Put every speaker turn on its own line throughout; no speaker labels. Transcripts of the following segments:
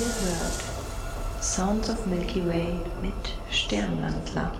Ihr hört Sounds of Milky Way mit Sternwandler.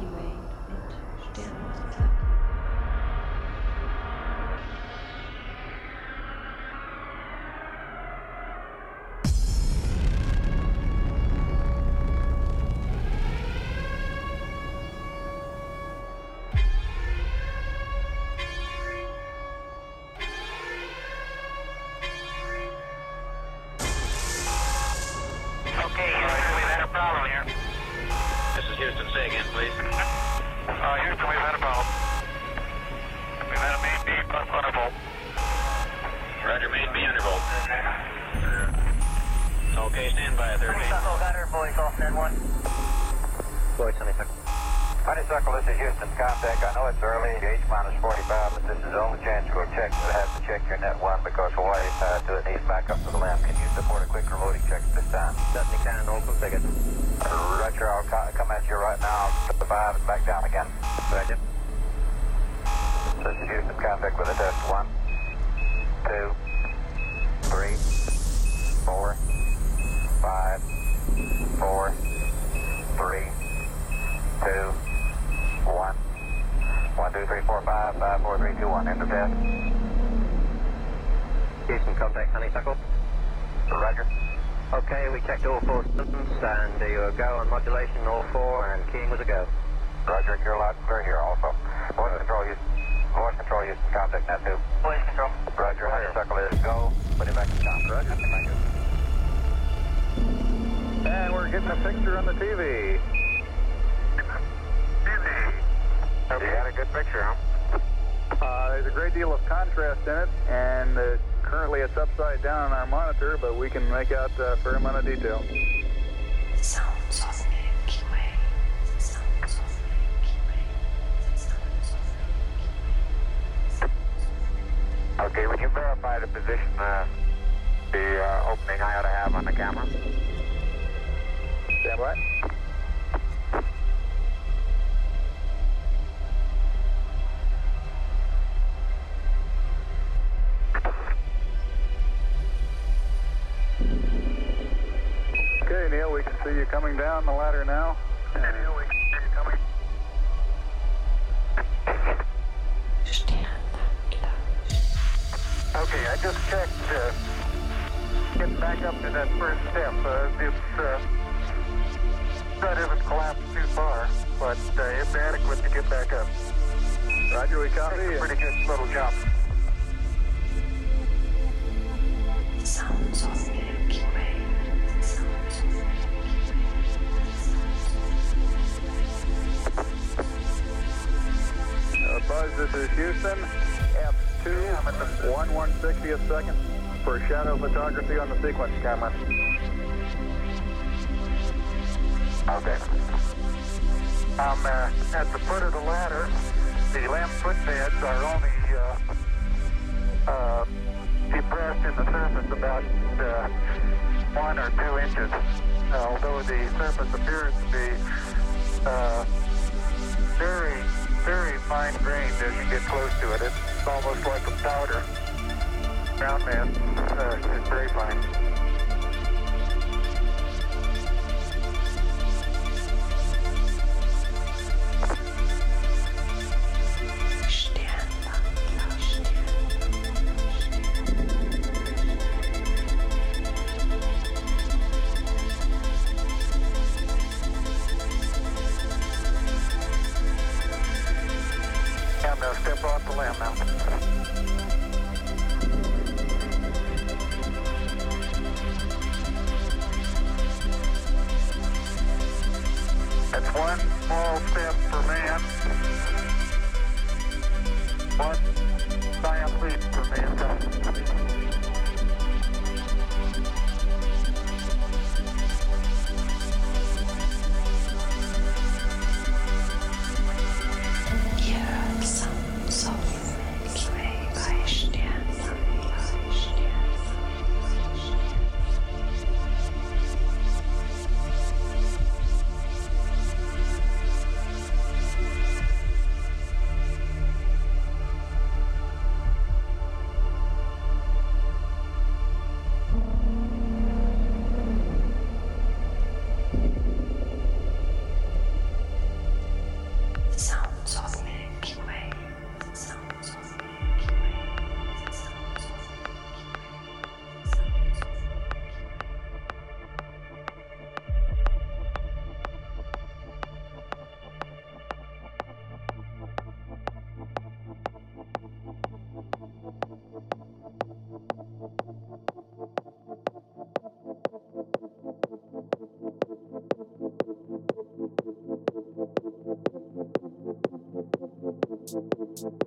Thank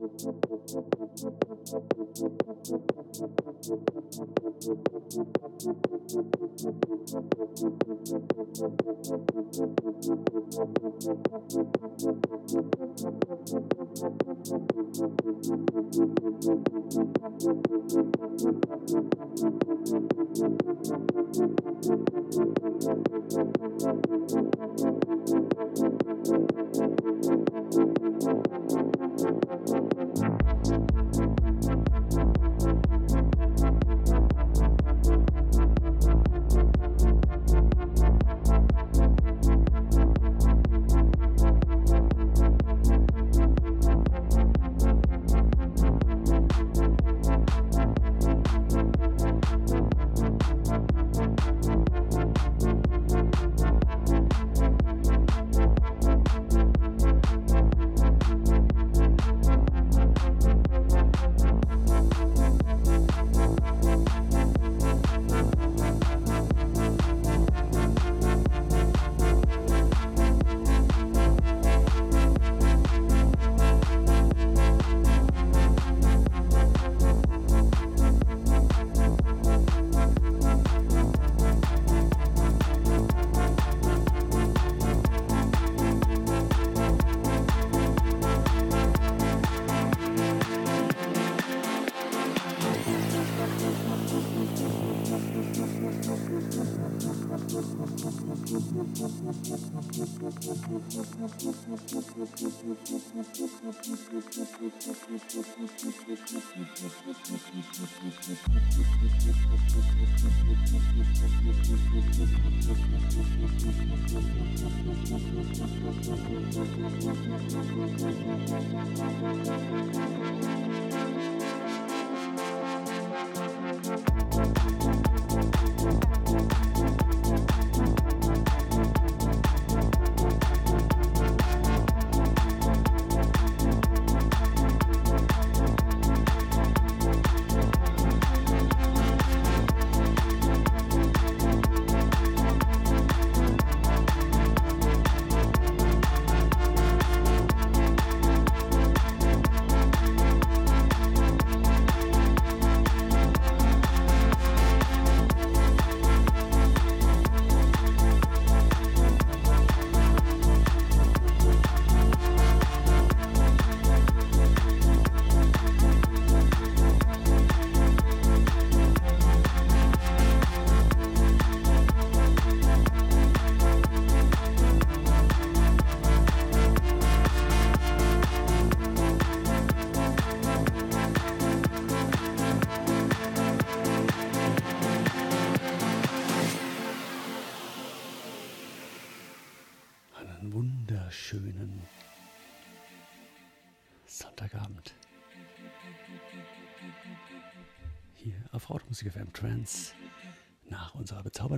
you.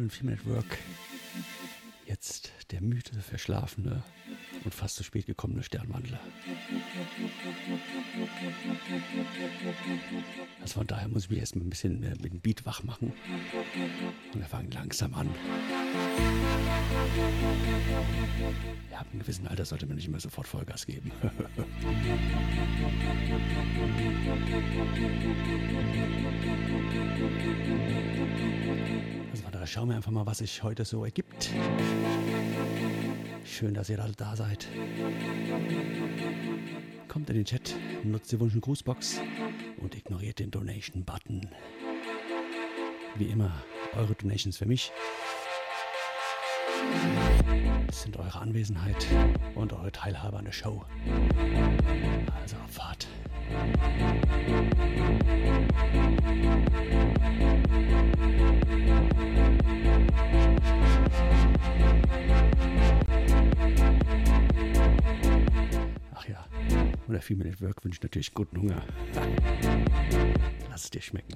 Bezaubernden Female Network. Jetzt der müde, verschlafene und fast zu spät gekommene Sternwandler. Also von daher muss ich mich erstmal ein bisschen äh, mit dem Beat wach machen. Und wir fangen langsam an. Ja, ab einem gewissen Alter sollte man nicht immer sofort Vollgas geben. von daher schauen wir einfach mal, was sich heute so ergibt. Schön, dass ihr alle da seid. Kommt in den Chat, nutzt die Wunsch- und Grußbox und ignoriert den Donation-Button. Wie immer, eure Donations für mich. Sind eure Anwesenheit und eure Teilhabe an der Show. Also Fahrt. Und der Female Network wünscht natürlich guten Hunger. Lass es dir schmecken.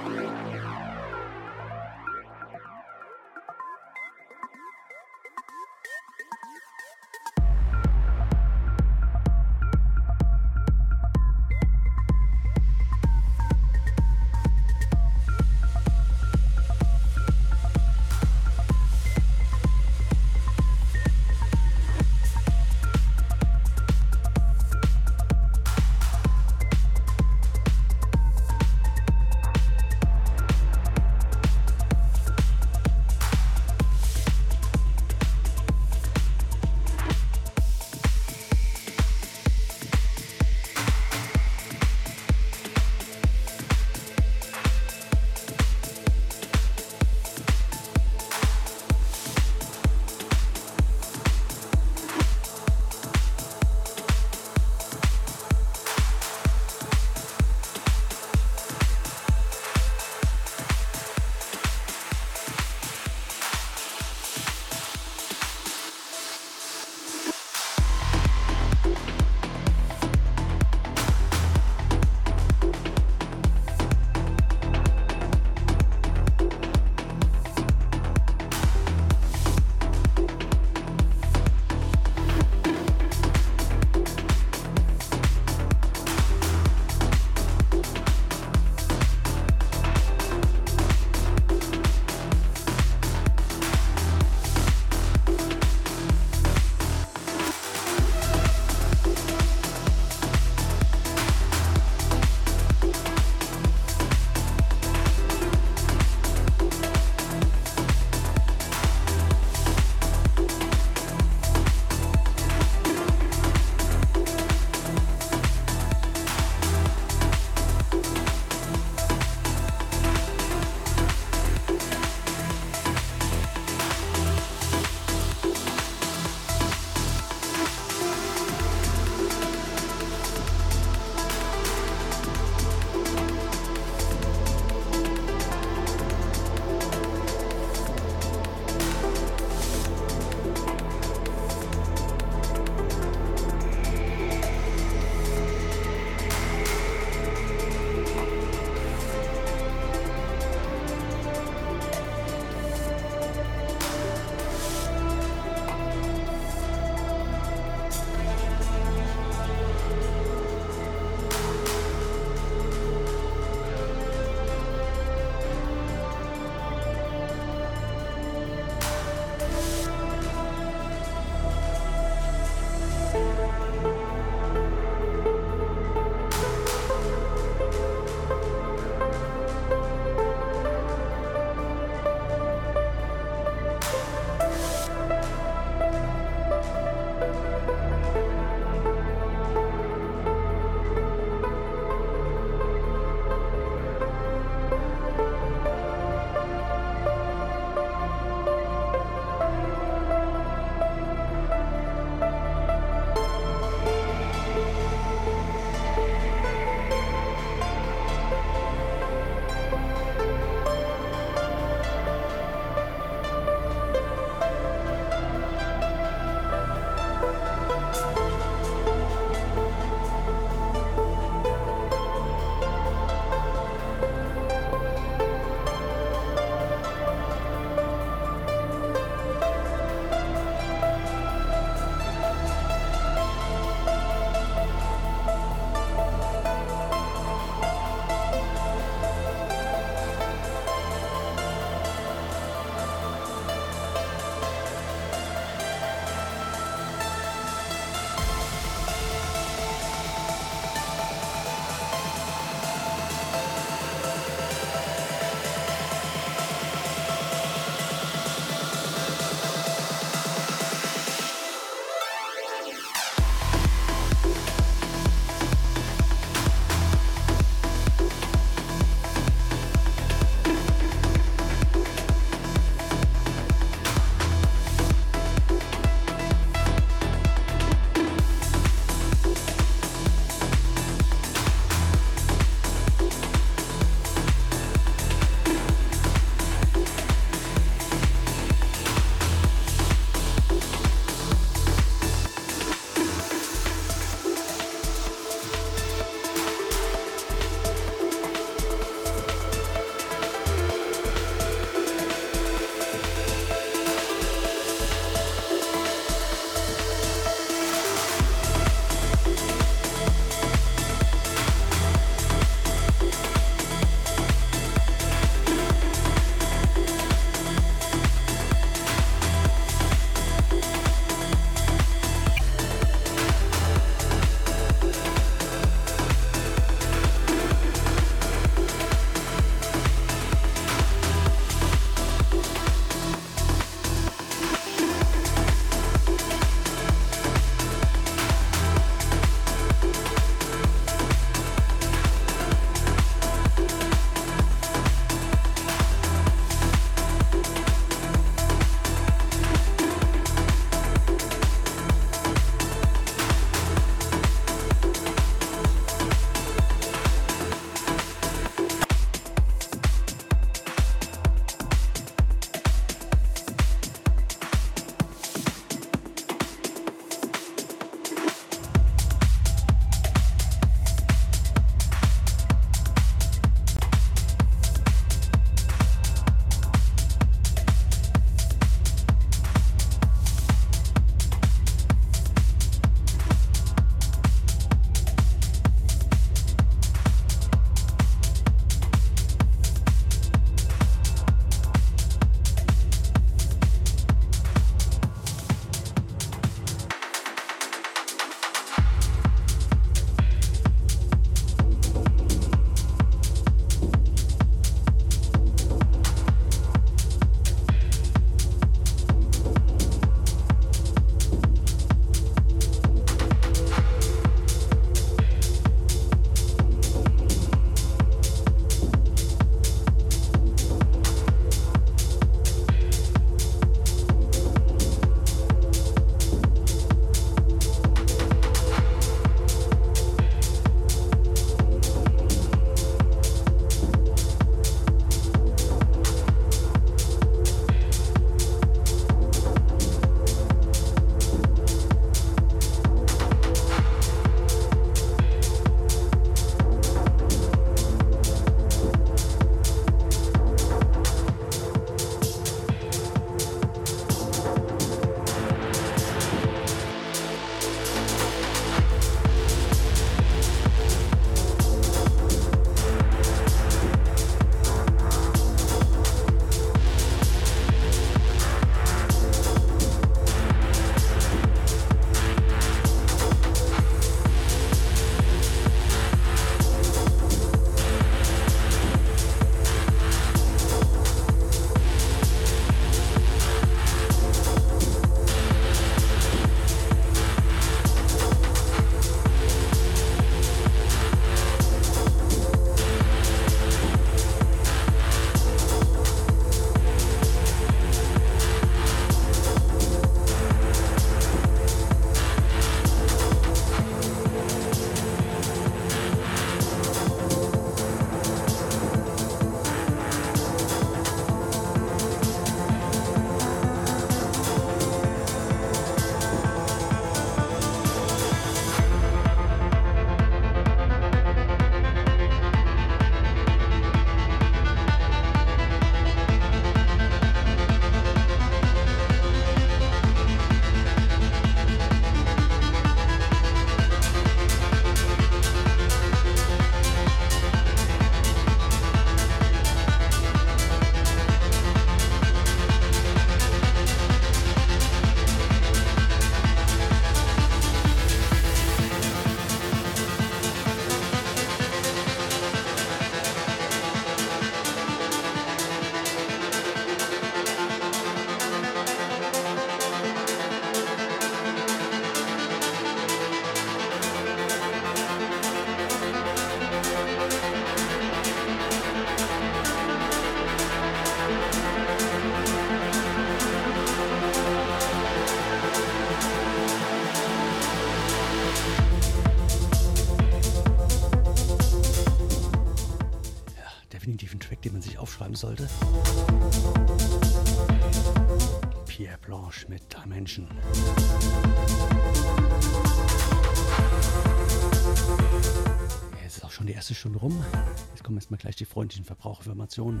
Kommen erstmal gleich die freundlichen Verbraucherinformationen.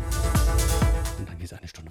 Und dann geht es eine Stunde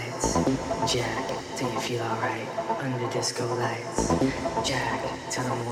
lights. Jack, do you feel alright? Under disco lights. Jack, tell them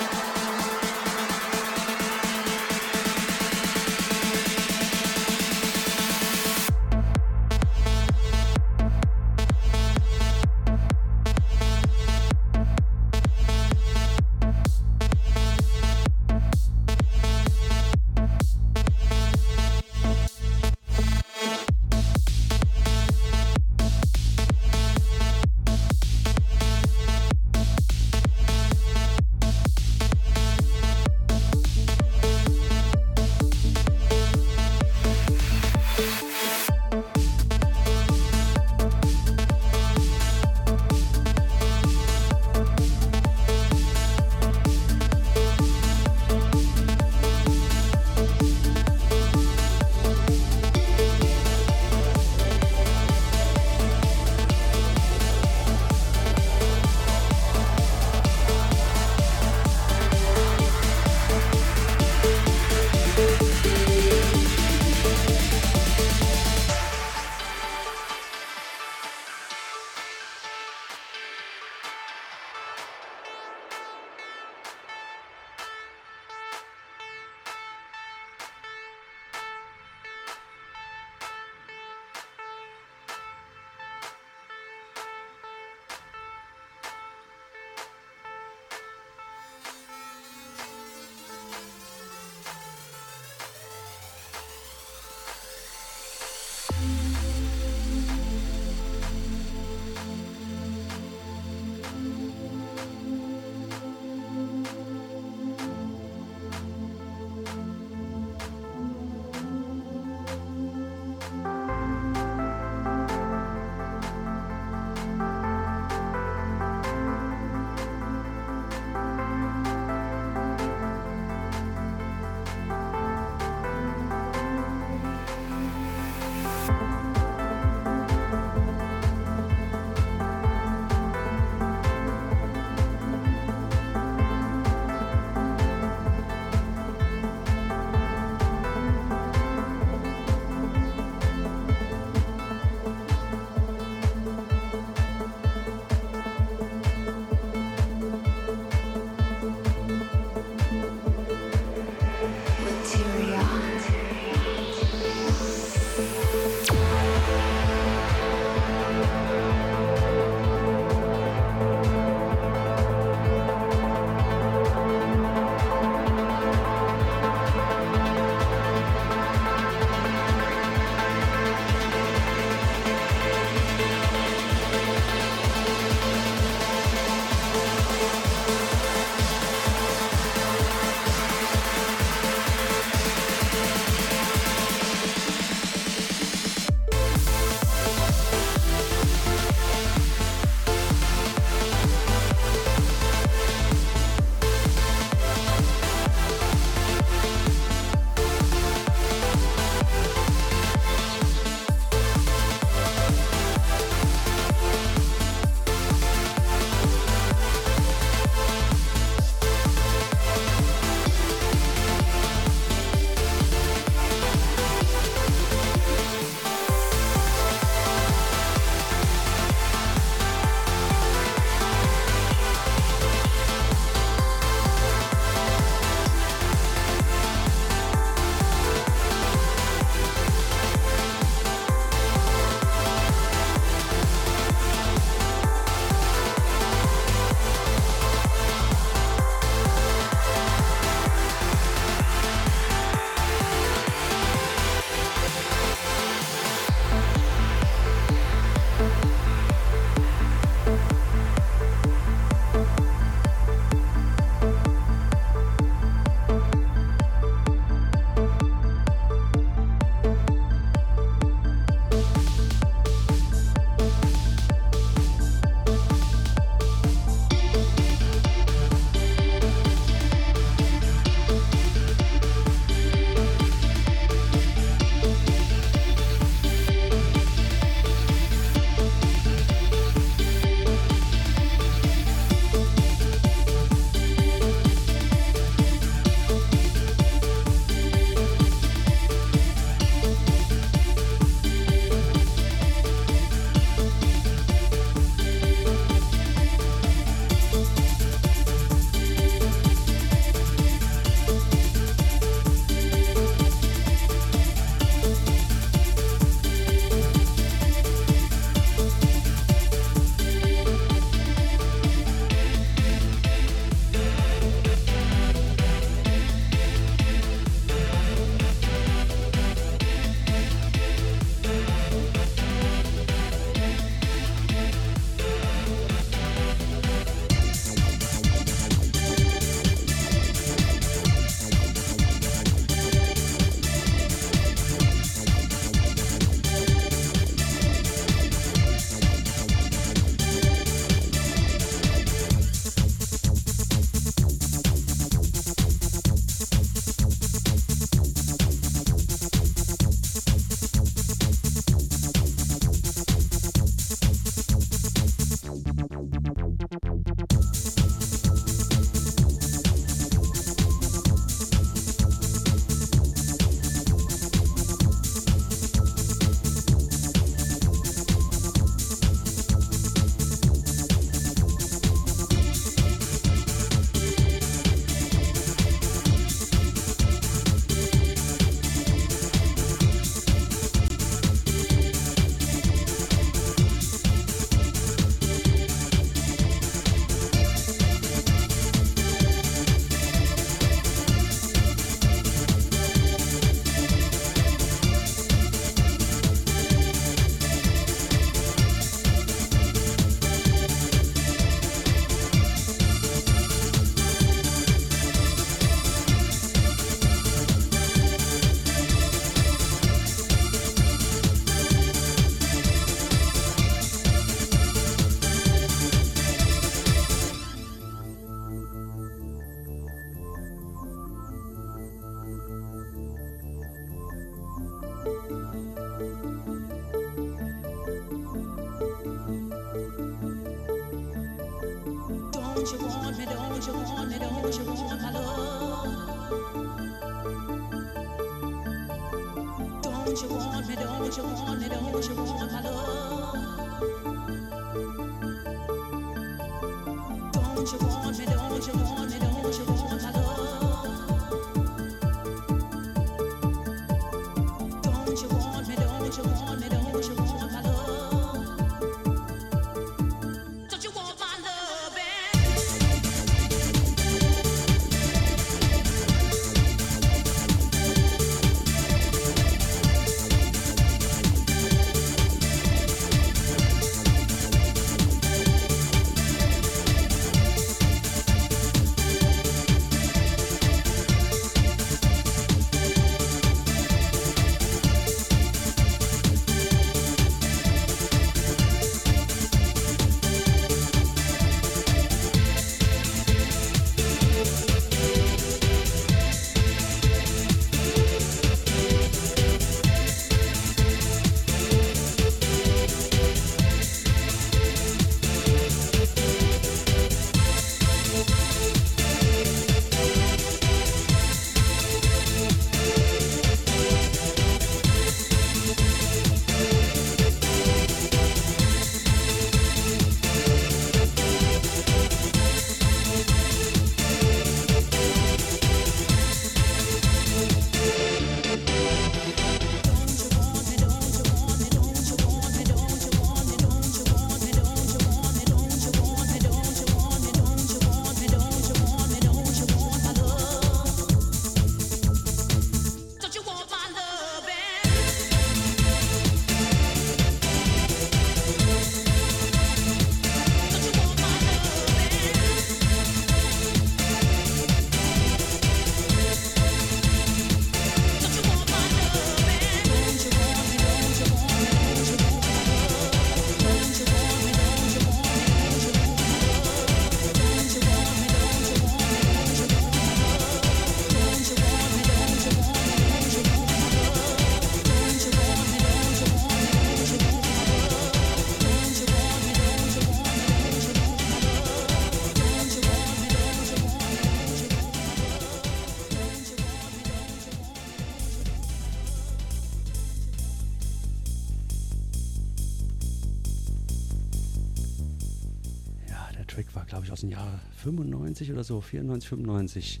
95 oder so, 94, 95.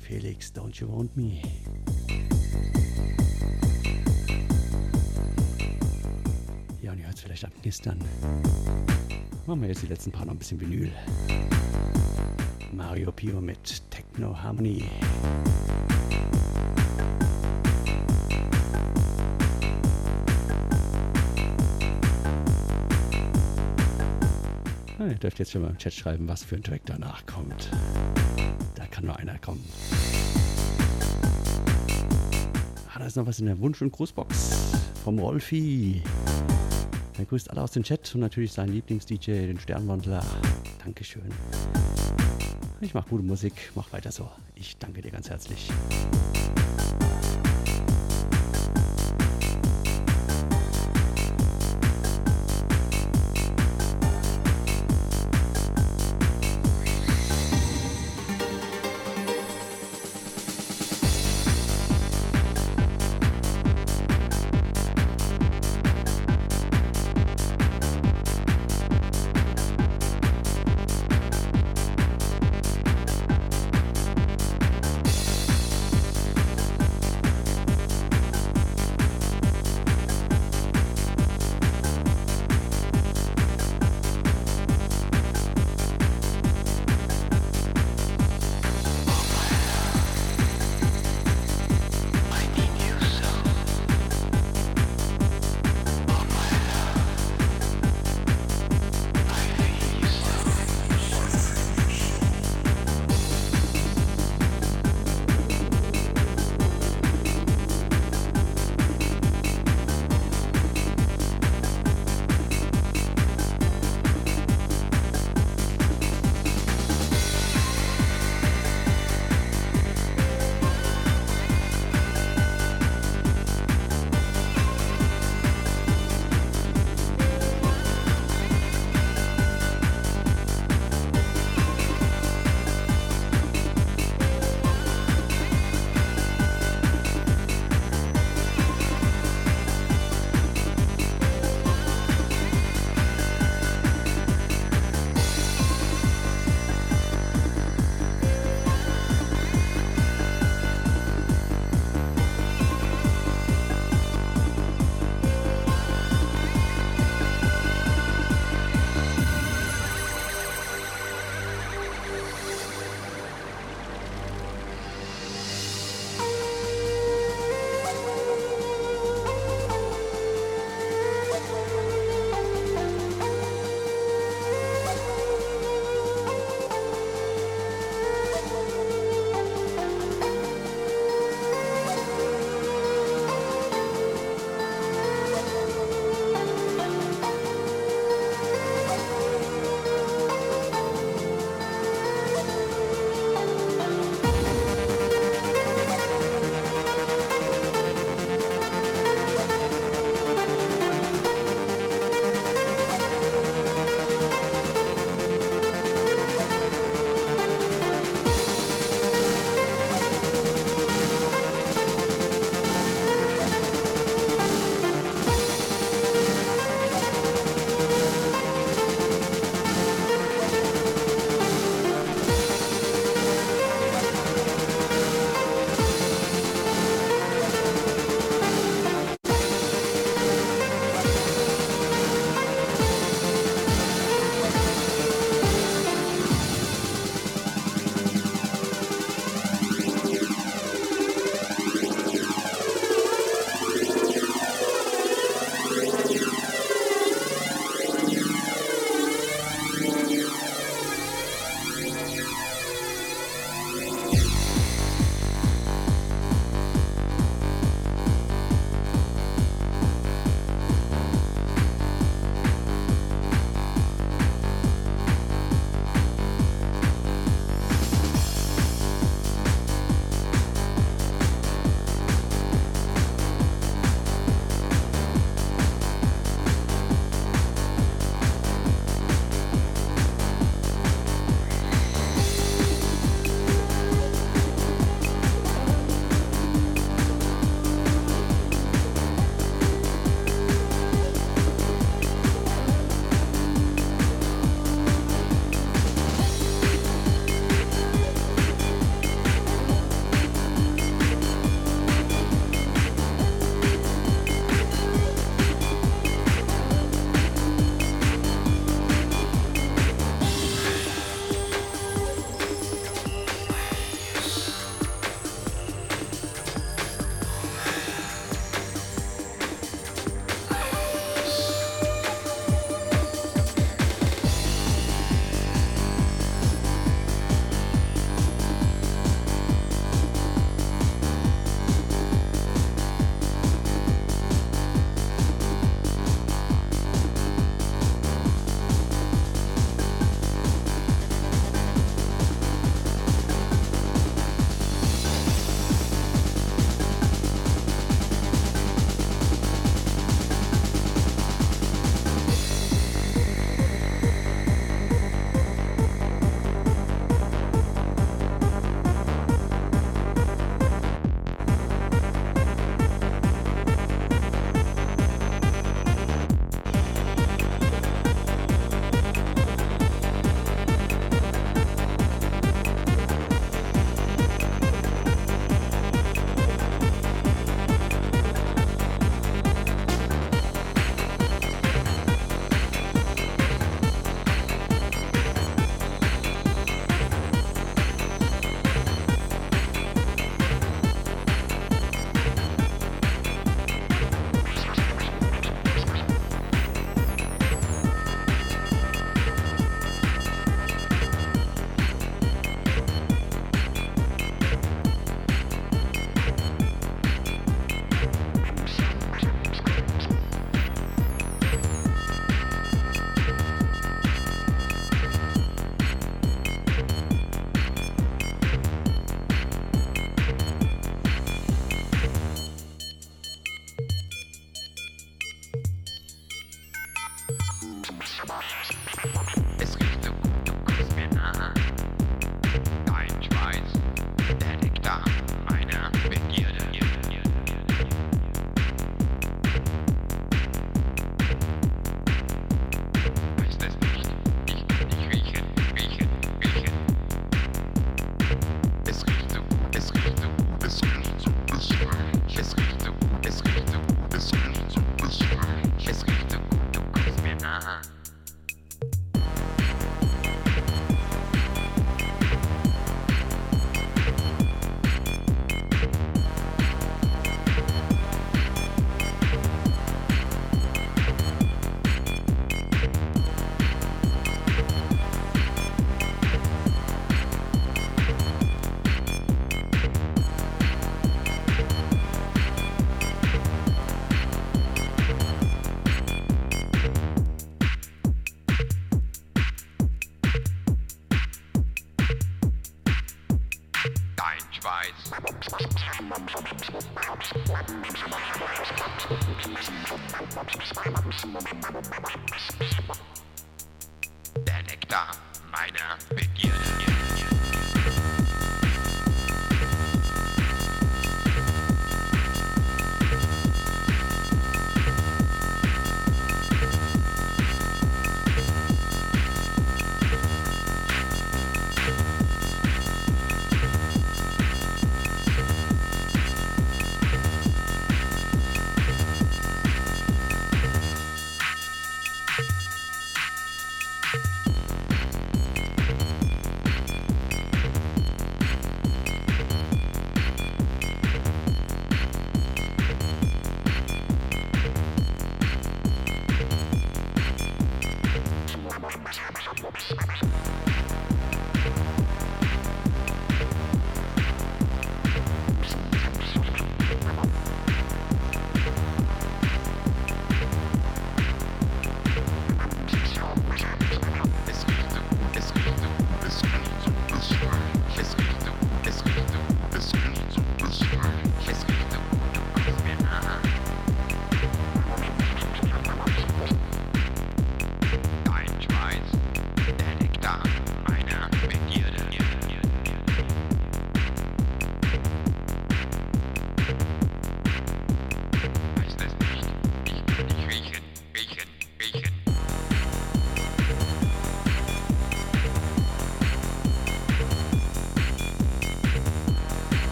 Felix, Don't You Want Me? Ja, und ihr hört es vielleicht abknistern. Machen wir jetzt die letzten paar noch ein bisschen Vinyl. Mario Pio mit Techno Harmony. Ihr dürft jetzt schon mal im Chat schreiben, was für ein Track danach kommt. Da kann nur einer kommen. Ah, da ist noch was in der Wunsch- und Grußbox vom Rolfi. Er grüßt alle aus dem Chat und natürlich seinen Lieblings-DJ, den Sternwandler. Dankeschön. Ich mache gute Musik, mach weiter so. Ich danke dir ganz herzlich.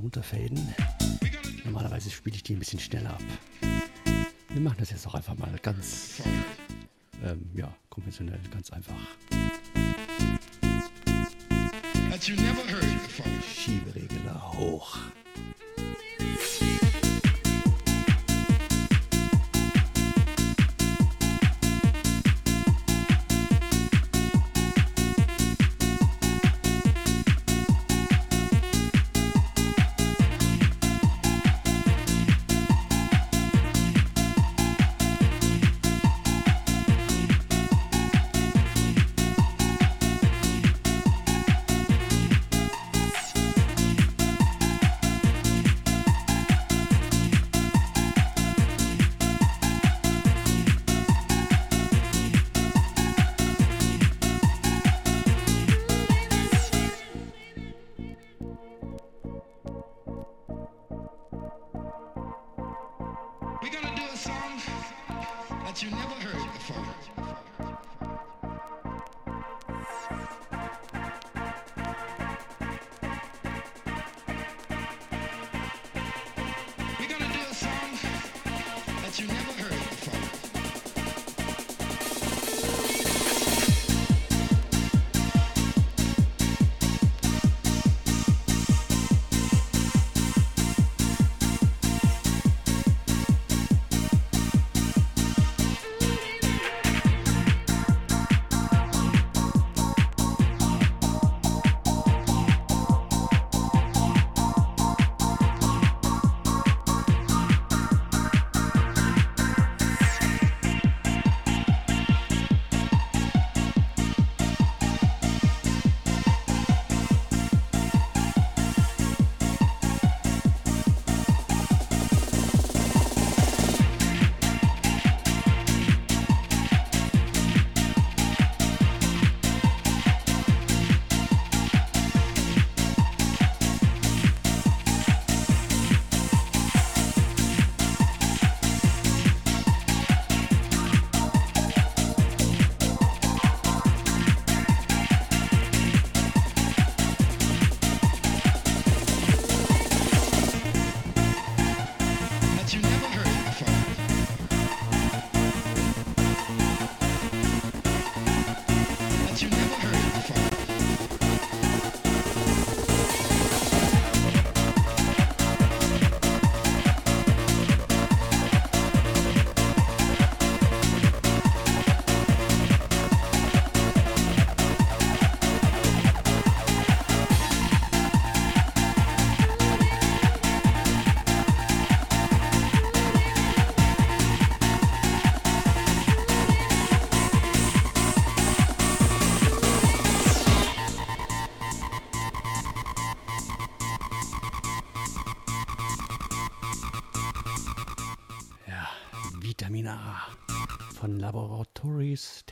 Runterfaden. Normalerweise spiele ich die ein bisschen schneller ab. Wir machen das jetzt auch einfach mal ganz, ähm, ja, konventionell, ganz einfach.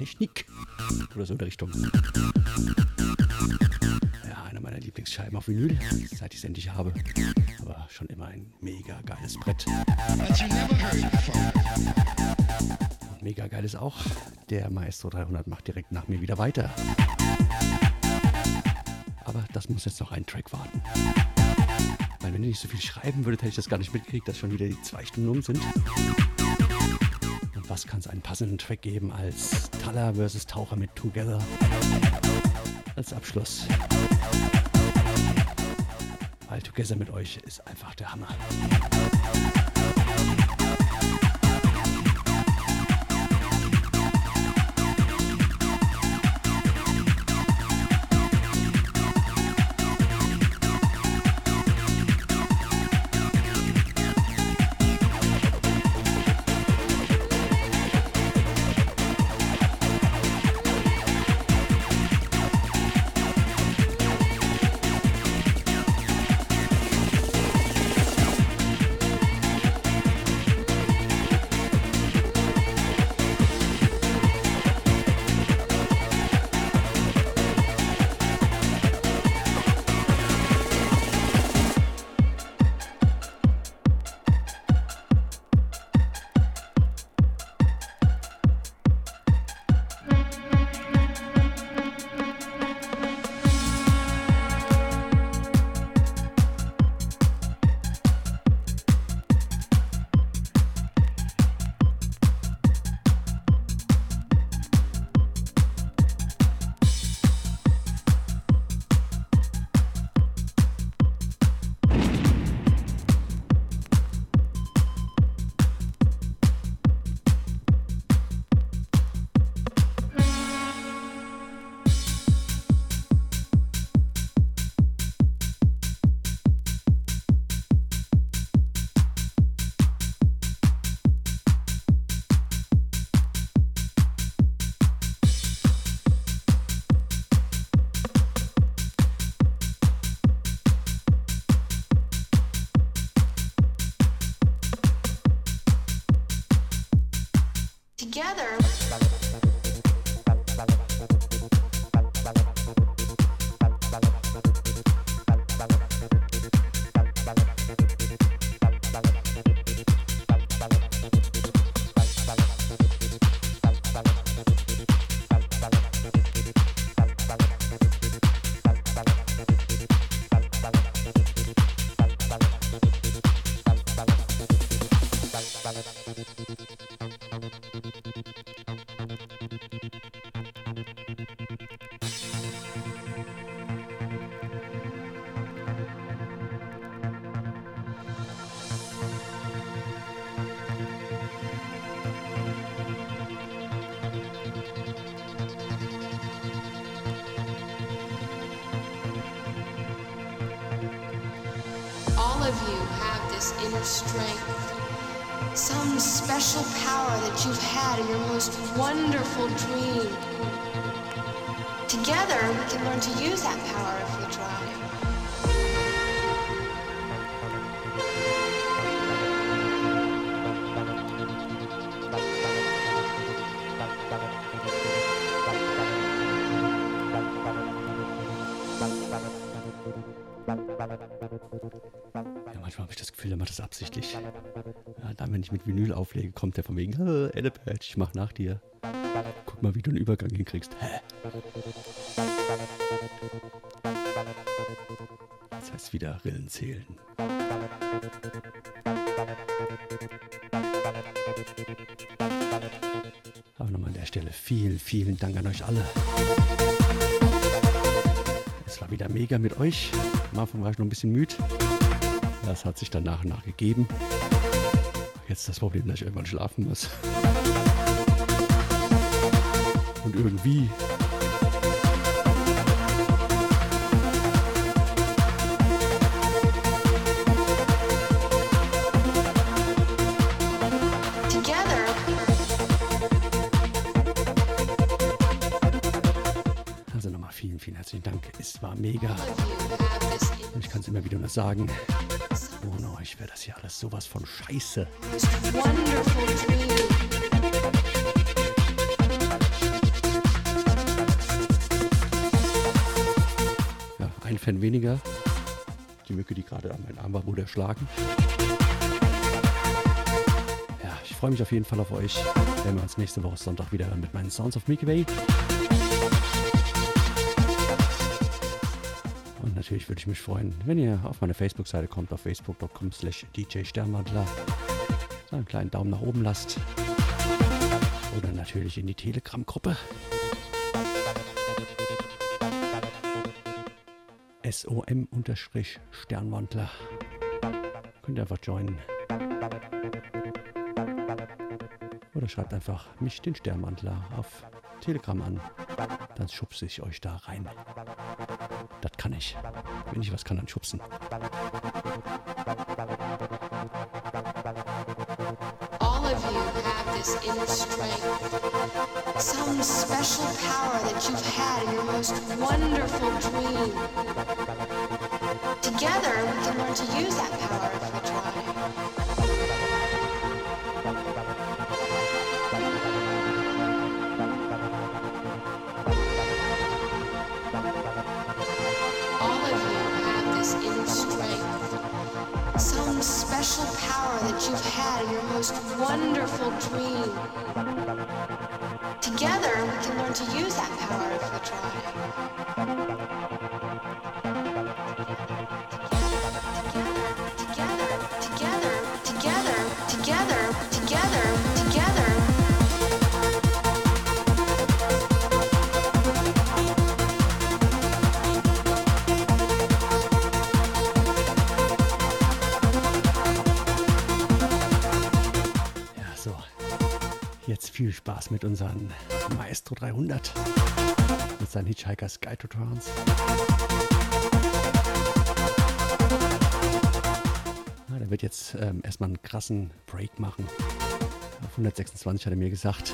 Technik oder so in der Richtung. Ja, eine meiner Lieblingsscheiben auf Vinyl, seit ich es endlich habe. Aber schon immer ein mega geiles Brett. Mega geil ist auch, der Maestro 300 macht direkt nach mir wieder weiter. Aber das muss jetzt noch ein Track warten. Weil wenn ihr nicht so viel schreiben würdet, hätte ich das gar nicht mitgekriegt, dass schon wieder die zwei Stunden um sind was kann es einen passenden Track geben als Thaler vs. Taucher mit Together als Abschluss. Weil Together mit euch ist einfach der Hammer.
Learn to use that power if we try.
Ja, manchmal habe ich das Gefühl, er macht das absichtlich. Dann, wenn ich mit Vinyl auflege, kommt der von wegen, äh, Ellepatch, ich mach nach dir. Guck mal, wie du einen Übergang hinkriegst. Hä? Das heißt wieder Rillen zählen. Aber nochmal an der Stelle vielen, vielen Dank an euch alle. Es war wieder mega mit euch. Am Anfang war ich noch ein bisschen müde. Das hat sich dann nach und nach gegeben. Jetzt das Problem, dass ich irgendwann schlafen muss. Und irgendwie
Together,
Also nochmal vielen, vielen herzlichen Dank. Es war mega. Und ich kann es immer wieder nur sagen. Euch wäre das hier alles sowas von scheiße. Ja, ein Fan weniger. Die Mücke, die gerade an meinen Arm wurde erschlagen. Ja, ich freue mich auf jeden Fall auf euch, wenn wir uns nächste Woche Sonntag wieder mit meinen Sounds of Milky Way. Natürlich würde ich mich freuen, wenn ihr auf meine Facebook-Seite kommt, auf facebook.com slash DJ Sternwandler. Einen kleinen Daumen nach oben lasst. Oder natürlich in die Telegram-Gruppe. SOM-Sternwandler. Könnt ihr einfach joinen. Oder schreibt einfach mich, den Sternwandler, auf Telegram an. Dann schubse ich euch da rein. Kann ich. Wenn ich was kann, dann schubsen.
All of you have this inner strength. Some special power that you've had in your most wonderful dream. Together, we can learn to use that power wonderful dream.
Mit unserem Maestro 300. Mit seinen Hitchhiker's Guide to Trance. Ja, der wird jetzt ähm, erstmal einen krassen Break machen. Auf 126 hat er mir gesagt.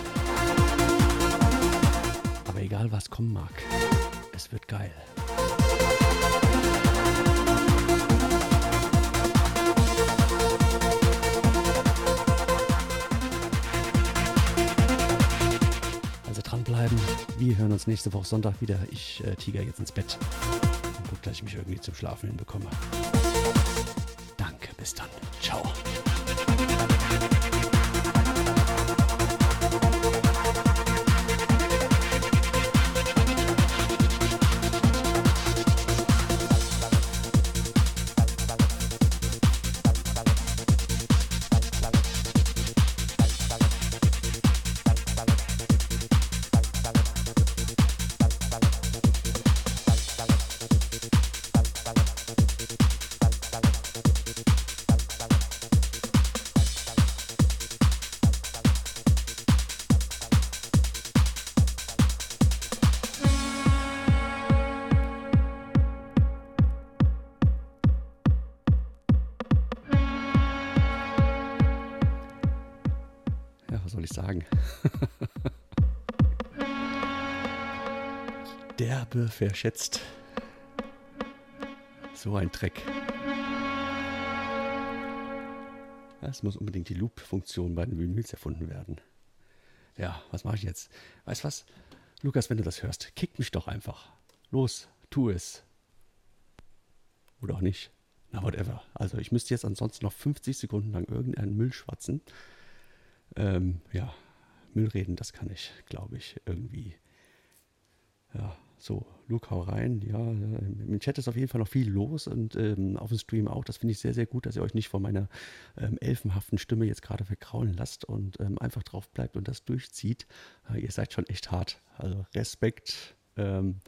Aber egal was kommen mag, es wird geil. Es nächste Woche Sonntag wieder. Ich äh, tiger jetzt ins Bett und guck, dass ich mich irgendwie zum Schlafen hinbekomme. Verschätzt. So ein Dreck. Es muss unbedingt die Loop-Funktion bei den Vinyls erfunden werden. Ja, was mache ich jetzt? Weißt was? Lukas, wenn du das hörst, kick mich doch einfach. Los, tu es. Oder auch nicht. Na, whatever. Also ich müsste jetzt ansonsten noch 50 Sekunden lang irgendeinen Müll schwatzen. Ähm, ja, Müll reden, das kann ich, glaube ich, irgendwie. Ja, so, Luke, hau rein. Ja, im Chat ist auf jeden Fall noch viel los und ähm, auf dem Stream auch. Das finde ich sehr, sehr gut, dass ihr euch nicht von meiner ähm, elfenhaften Stimme jetzt gerade verkraulen lasst und ähm, einfach drauf bleibt und das durchzieht. Äh, ihr seid schon echt hart. Also Respekt. Ähm,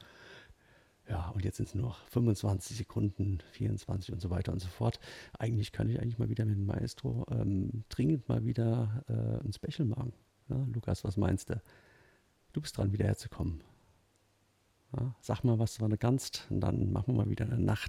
ja, und jetzt sind es nur noch 25 Sekunden, 24 und so weiter und so fort. Eigentlich kann ich eigentlich mal wieder mit dem Maestro ähm, dringend mal wieder äh, ein Special machen. Ja, Lukas, was meinst du? Du bist dran, wieder herzukommen. Ja, sag mal, was du du kannst, und dann machen wir mal wieder eine Nacht